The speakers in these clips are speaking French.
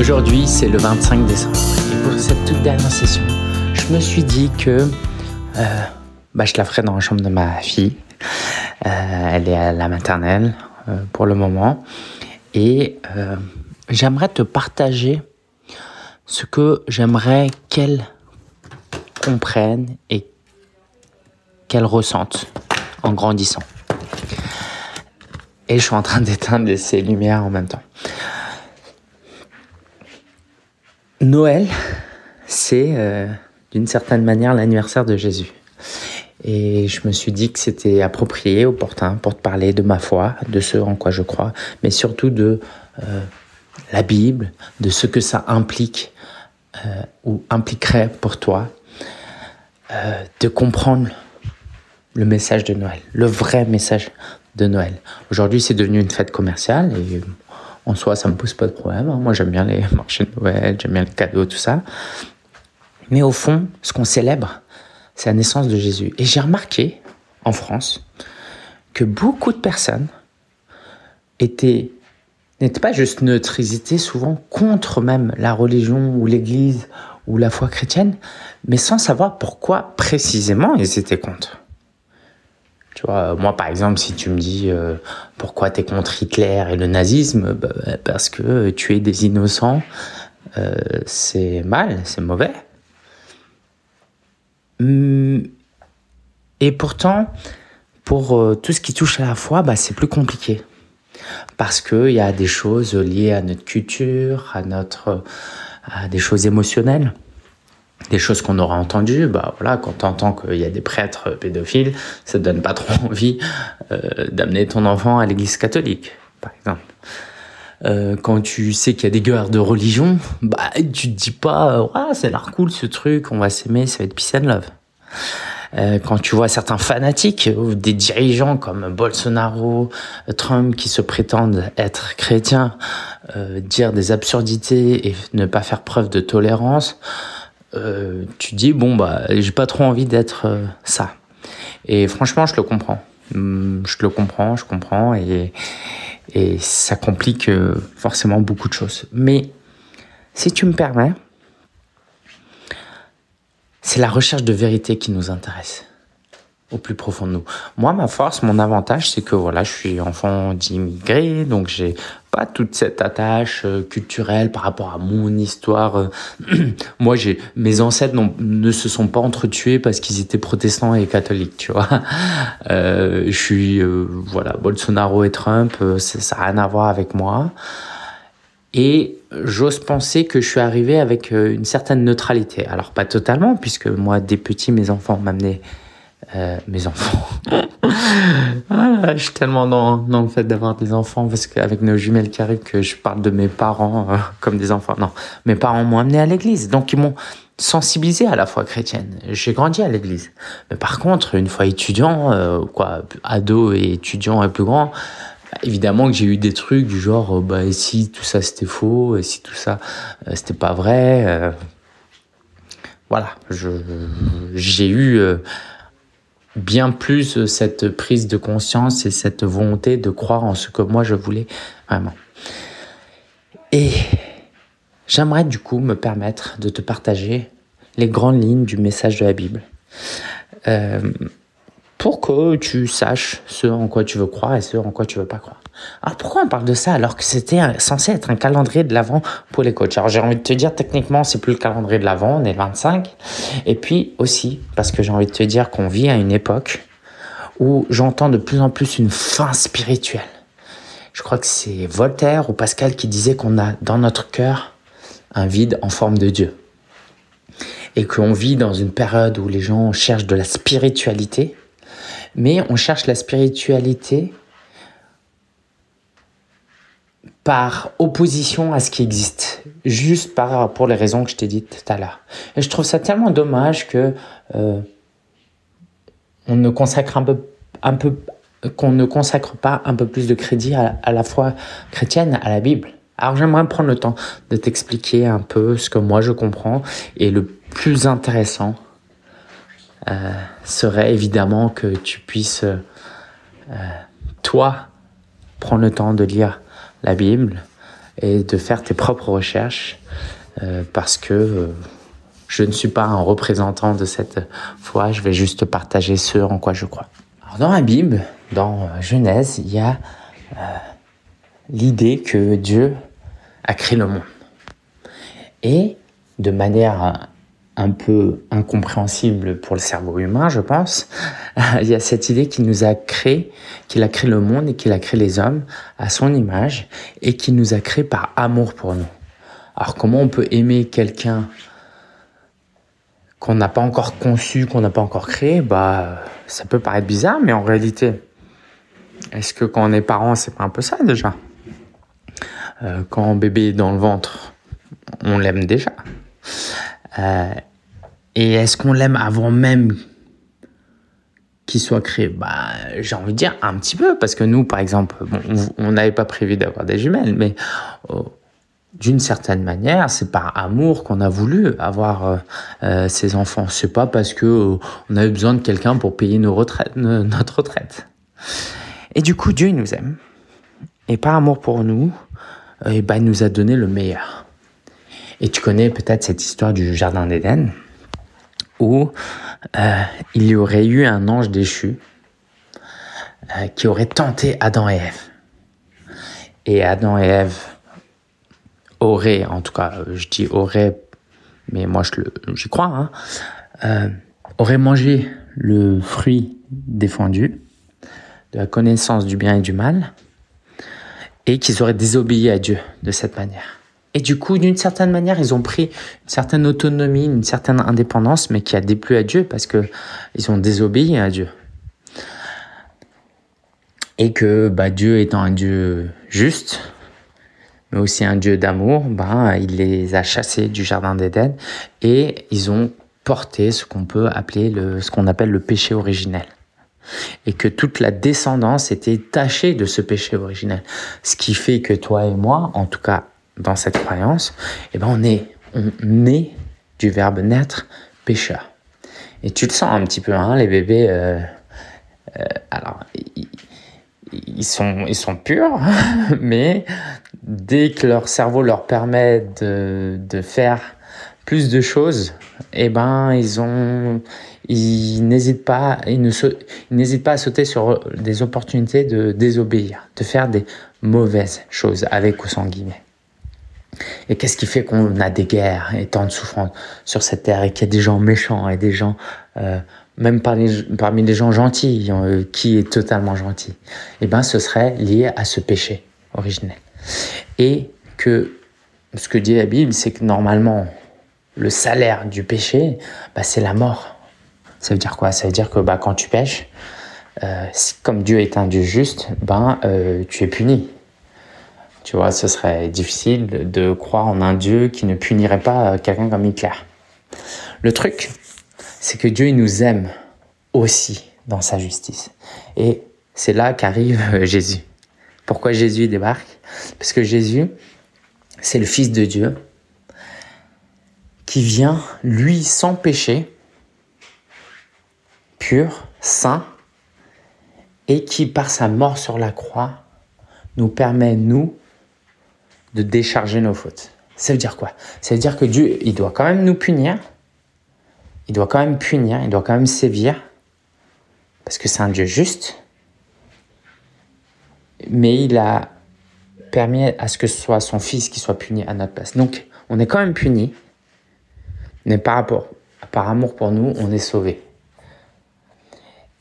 Aujourd'hui, c'est le 25 décembre. Et pour cette toute dernière session, je me suis dit que euh, bah, je la ferai dans la chambre de ma fille. Euh, elle est à la maternelle euh, pour le moment. Et j'aimerais te partager ce que j'aimerais qu'elle comprenne et qu'elle ressente en grandissant. Et je suis en train d'éteindre ces lumières en même temps. Noël, c'est euh, d'une certaine manière l'anniversaire de Jésus. Et je me suis dit que c'était approprié, opportun pour te parler de ma foi, de ce en quoi je crois, mais surtout de euh, la Bible, de ce que ça implique euh, ou impliquerait pour toi, de comprendre le message de Noël, le vrai message de Noël. Aujourd'hui, c'est devenu une fête commerciale et en soi, ça me pose pas de problème. Hein. Moi, j'aime bien les marchés de Noël, j'aime bien les cadeaux, tout ça. Mais au fond, ce qu'on célèbre, c'est la naissance de Jésus. Et j'ai remarqué, en France, que beaucoup de personnes étaient n'étaient pas juste neutres, ils étaient souvent contre même la religion ou l'Église ou la foi chrétienne, mais sans savoir pourquoi précisément ils étaient contre. Moi par exemple, si tu me dis euh, pourquoi tu es contre Hitler et le nazisme, bah, parce que tuer des innocents, euh, c'est mal, c'est mauvais. Hum, et pourtant, pour euh, tout ce qui touche à la foi, bah, c'est plus compliqué. Parce qu'il y a des choses liées à notre culture, à, notre, à des choses émotionnelles des choses qu'on aura entendues, bah voilà, quand tu entends qu'il y a des prêtres pédophiles, ça te donne pas trop envie euh, d'amener ton enfant à l'église catholique, par exemple. Euh, quand tu sais qu'il y a des guerres de religion, bah tu te dis pas, ouais, ça a l'air cool ce truc, on va s'aimer, ça va être peace and love. Euh, quand tu vois certains fanatiques ou des dirigeants comme Bolsonaro, Trump qui se prétendent être chrétiens, euh, dire des absurdités et ne pas faire preuve de tolérance, euh, tu dis bon bah j'ai pas trop envie d'être euh, ça. Et franchement, je le comprends. Hum, je le comprends, je comprends et et ça complique euh, forcément beaucoup de choses. Mais si tu me permets, c'est la recherche de vérité qui nous intéresse au plus profond de nous. Moi, ma force, mon avantage, c'est que voilà, je suis enfant d'immigré, donc j'ai pas toute cette attache euh, culturelle par rapport à mon histoire. Euh. Moi, j'ai mes ancêtres ne se sont pas entretués parce qu'ils étaient protestants et catholiques, tu vois. Euh, je suis voilà, Bolsonaro et Trump, ça n'a rien à voir avec moi. Et j'ose penser que je suis arrivé avec une certaine neutralité. Alors pas totalement, puisque moi, des petits, mes enfants m'amenaient euh, mes enfants. ah, je suis tellement dans, le fait d'avoir des enfants parce qu'avec nos jumelles qui arrivent que je parle de mes parents euh, comme des enfants. Non, mes parents m'ont amené à l'église, donc ils m'ont sensibilisé à la foi chrétienne. J'ai grandi à l'église. Mais par contre, une fois étudiant, euh, quoi, ado et étudiant et plus grand, bah, évidemment que j'ai eu des trucs du genre, bah, et si tout ça c'était faux, et si tout ça c'était pas vrai. voilà, j'ai eu bien plus euh, cette prise de conscience et cette volonté de croire en ce que moi je voulais vraiment. Et j'aimerais du coup me permettre de te partager les grandes lignes du message de la Bible. Euh, pour que tu saches ce en quoi tu veux croire et ce en quoi tu veux pas croire. Alors pourquoi on parle de ça alors que c'était censé être un calendrier de l'avant pour les coachs? Alors j'ai envie de te dire techniquement c'est plus le calendrier de l'avant, on est le 25. Et puis aussi parce que j'ai envie de te dire qu'on vit à une époque où j'entends de plus en plus une fin spirituelle. Je crois que c'est Voltaire ou Pascal qui disait qu'on a dans notre cœur un vide en forme de Dieu. Et qu'on vit dans une période où les gens cherchent de la spiritualité, mais on cherche la spiritualité par opposition à ce qui existe, juste par pour les raisons que je t'ai dites tout à l'heure. Et je trouve ça tellement dommage que euh, on ne consacre un peu, qu'on ne consacre pas un peu plus de crédit à, à la foi chrétienne, à la Bible. Alors j'aimerais prendre le temps de t'expliquer un peu ce que moi je comprends et le plus intéressant euh, serait évidemment que tu puisses, euh, toi, prendre le temps de lire la Bible et de faire tes propres recherches euh, parce que euh, je ne suis pas un représentant de cette foi, je vais juste partager ce en quoi je crois. Dans la Bible, dans euh, Genèse, il y a l'idée que Dieu a créé le monde. Et de manière un peu incompréhensible pour le cerveau humain, je pense, il y a cette idée qu'il nous a créé, qu'il a créé le monde et qu'il a créé les hommes à son image et qu'il nous a créé par amour pour nous. Alors comment on peut aimer quelqu'un qu'on n'a pas encore conçu, qu'on n'a pas encore créé? Bah, ça peut paraître bizarre, mais en réalité, est-ce que quand on est parent, c'est pas un peu ça déjà? Euh, Quand un bébé est dans le ventre, on l'aime déjà. Euh, et est-ce qu'on l'aime avant même qu'il soit créé? Bah, j'ai envie de dire un petit peu, parce que nous, par exemple, on n'avait pas prévu d'avoir des jumelles, mais oh, d'une certaine manière, c'est par amour qu'on a voulu avoir euh, euh, ces enfants. C'est pas parce que on avait besoin de quelqu'un pour payer nos retraites, notre retraite. Et du coup, Dieu il nous aime. Et par amour pour nous, eh ben, il nous a donné le meilleur. Et tu connais peut-être cette histoire du Jardin d'Éden, où euh, il y aurait eu un ange déchu euh, qui aurait tenté Adam et Ève. Et Adam et Ève auraient, en tout cas, je dis auraient, mais moi j'y crois, hein, euh, auraient mangé le fruit défendu de la connaissance du bien et du mal, et qu'ils auraient désobéi à Dieu de cette manière. Et du coup, d'une certaine manière, ils ont pris une certaine autonomie, une certaine indépendance, mais qui a déplu à Dieu parce que ils ont désobéi à Dieu. Et que bah, Dieu étant un Dieu juste, mais aussi un Dieu d'amour, bah, il les a chassés du jardin d'Éden et ils ont porté ce qu'on peut appeler le, ce qu'on appelle le péché originel. Et que toute la descendance était tachée de ce péché originel. Ce qui fait que toi et moi, en tout cas dans cette croyance, eh ben on est, on est du verbe naître pécheur. Et tu le sens un petit peu, hein, les bébés. Euh, euh, alors, ils, sont, ils sont purs, mais dès que leur cerveau leur permet de, de faire plus de choses, eh ben ils ont, ils n'hésitent pas, ils ne n'hésitent pas à sauter sur des opportunités de désobéir, de faire des mauvaises choses avec ou sans guillemets. Et qu'est-ce qui fait qu'on a des guerres et tant de souffrances sur cette terre et qu'il y a des gens méchants et des gens, euh, même parmi, parmi les gens gentils, euh, qui est totalement gentil Eh ben, ce serait lié à ce péché originel. Et que ce que dit la Bible, c'est que normalement, le salaire du péché, bah, c'est la mort. Ça veut dire quoi? Ça veut dire que bah, quand tu pêches, euh, comme Dieu est un Dieu juste, ben, euh, tu es puni. Tu vois, ce serait difficile de croire en un Dieu qui ne punirait pas quelqu'un comme Hitler. Le truc, c'est que Dieu il nous aime aussi dans sa justice. Et c'est là qu'arrive Jésus. Pourquoi Jésus débarque? Parce que Jésus, c'est le Fils de Dieu qui vient, lui, sans péché, pur, saint, et qui, par sa mort sur la croix, nous permet, nous, de décharger nos fautes. Ça veut dire quoi? Ça veut dire que Dieu, il doit quand même nous punir, il doit quand même punir, il doit quand même sévir, parce que c'est un Dieu juste, mais il a permis à ce que ce soit son fils qui soit puni à notre place. Donc, on est quand même puni, mais par rapport, par amour pour nous, on est sauvé.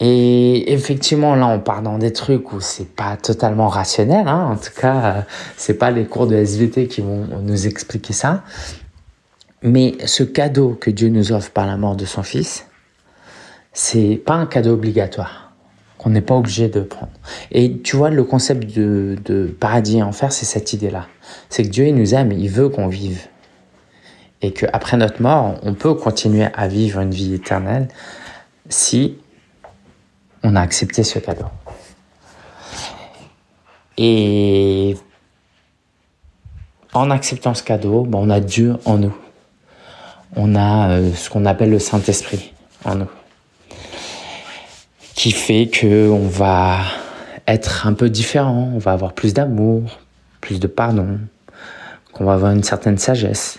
Et effectivement, là, on part dans des trucs où c'est pas totalement rationnel. Hein. En tout cas, euh, c'est pas les cours de SVT qui vont nous expliquer ça. Mais ce cadeau que Dieu nous offre par la mort de son Fils, c'est pas un cadeau obligatoire qu'on n'est pas obligé de prendre. Et tu vois, le concept de, paradis et enfer, c'est cette idée-là. C'est que Dieu, il nous aime, il veut qu'on vive. Et qu'après notre mort, on peut continuer à vivre une vie éternelle si on a accepté ce cadeau. Et en acceptant ce cadeau, on a Dieu en nous. On a euh, ce qu'on appelle le Saint-Esprit en nous. Qui fait que on va être un peu différent, on va avoir plus d'amour, plus de pardon, qu'on va avoir une certaine sagesse.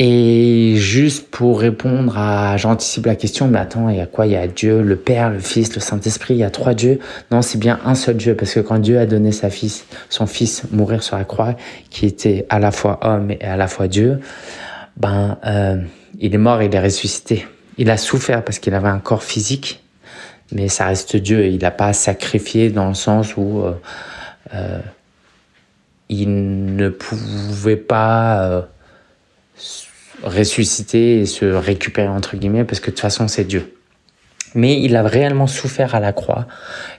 Et juste pour répondre à, j'anticipe la question, mais attends, il y a quoi? Il y a Dieu, le Père, le Fils, le Saint-Esprit, il y a trois dieux? Non, c'est bien un seul Dieu, parce que quand Dieu a donné sa fils, son fils mourir sur la croix, qui était à la fois homme et à la fois Dieu, ben, euh, il est mort il est ressuscité. Il a souffert parce qu'il avait un corps physique, mais ça reste Dieu. Il n'a pas sacrifié dans le sens où euh, euh, il ne pouvait pas ressusciter et se récupérer entre guillemets parce que de toute façon c'est Dieu. Mais il a réellement souffert à la croix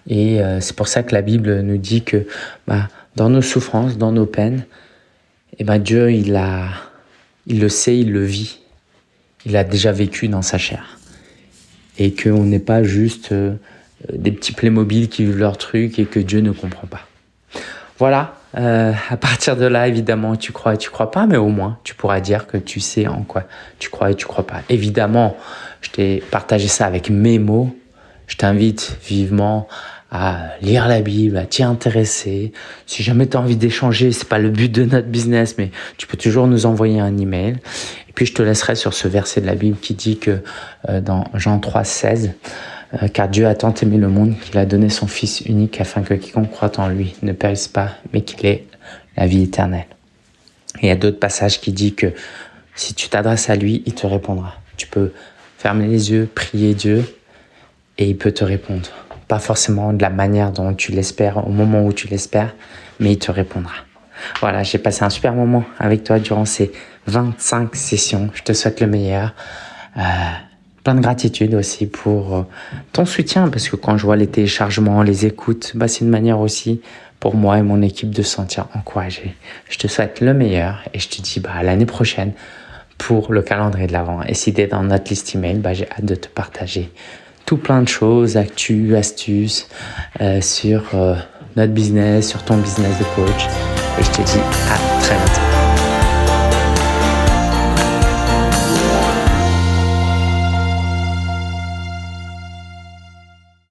et euh, c'est pour ça que la Bible nous dit que bah, dans nos souffrances, dans nos peines, et eh ben Dieu il a, il le sait, il le vit, il a déjà vécu dans sa chair et qu'on n'est pas juste euh, des petits Playmobil qui vivent leur truc et que Dieu ne comprend pas. Voilà, euh, à partir de là, évidemment, tu crois et tu crois pas, mais au moins, tu pourras dire que tu sais en quoi tu crois et tu crois pas. Évidemment, je t'ai partagé ça avec mes mots. Je t'invite vivement à lire la Bible, à t'y intéresser. Si jamais tu as envie d'échanger, c'est pas le but de notre business, mais tu peux toujours nous envoyer un email. Et puis je te laisserai sur ce verset de la Bible qui dit que euh, dans Jean 3, 16, euh, car Dieu a tant aimé le monde qu'il a donné son Fils unique afin que quiconque croit en lui ne périsse pas, mais qu'il ait la vie éternelle. Et il y a d'autres passages qui disent que si tu t'adresses à lui, il te répondra. Tu peux fermer les yeux, prier Dieu, et il peut te répondre. Pas forcément de la manière dont tu l'espères, au moment où tu l'espères, mais il te répondra. Voilà, j'ai passé un super moment avec toi durant ces 25 sessions. Je te souhaite le meilleur. Euh, plein de gratitude aussi pour euh, ton soutien parce que quand je vois les téléchargements, les écoutes, bah, c'est une manière aussi pour moi et mon équipe de se sentir encouragé. Je te souhaite le meilleur et je te dis bah, à l'année prochaine pour le calendrier de l'avant. Et si tu es dans notre liste email, bah, j'ai hâte de te partager tout plein de choses, actus, astuces euh, sur euh, notre business, sur ton business de coach. Et je te dis à très bientôt.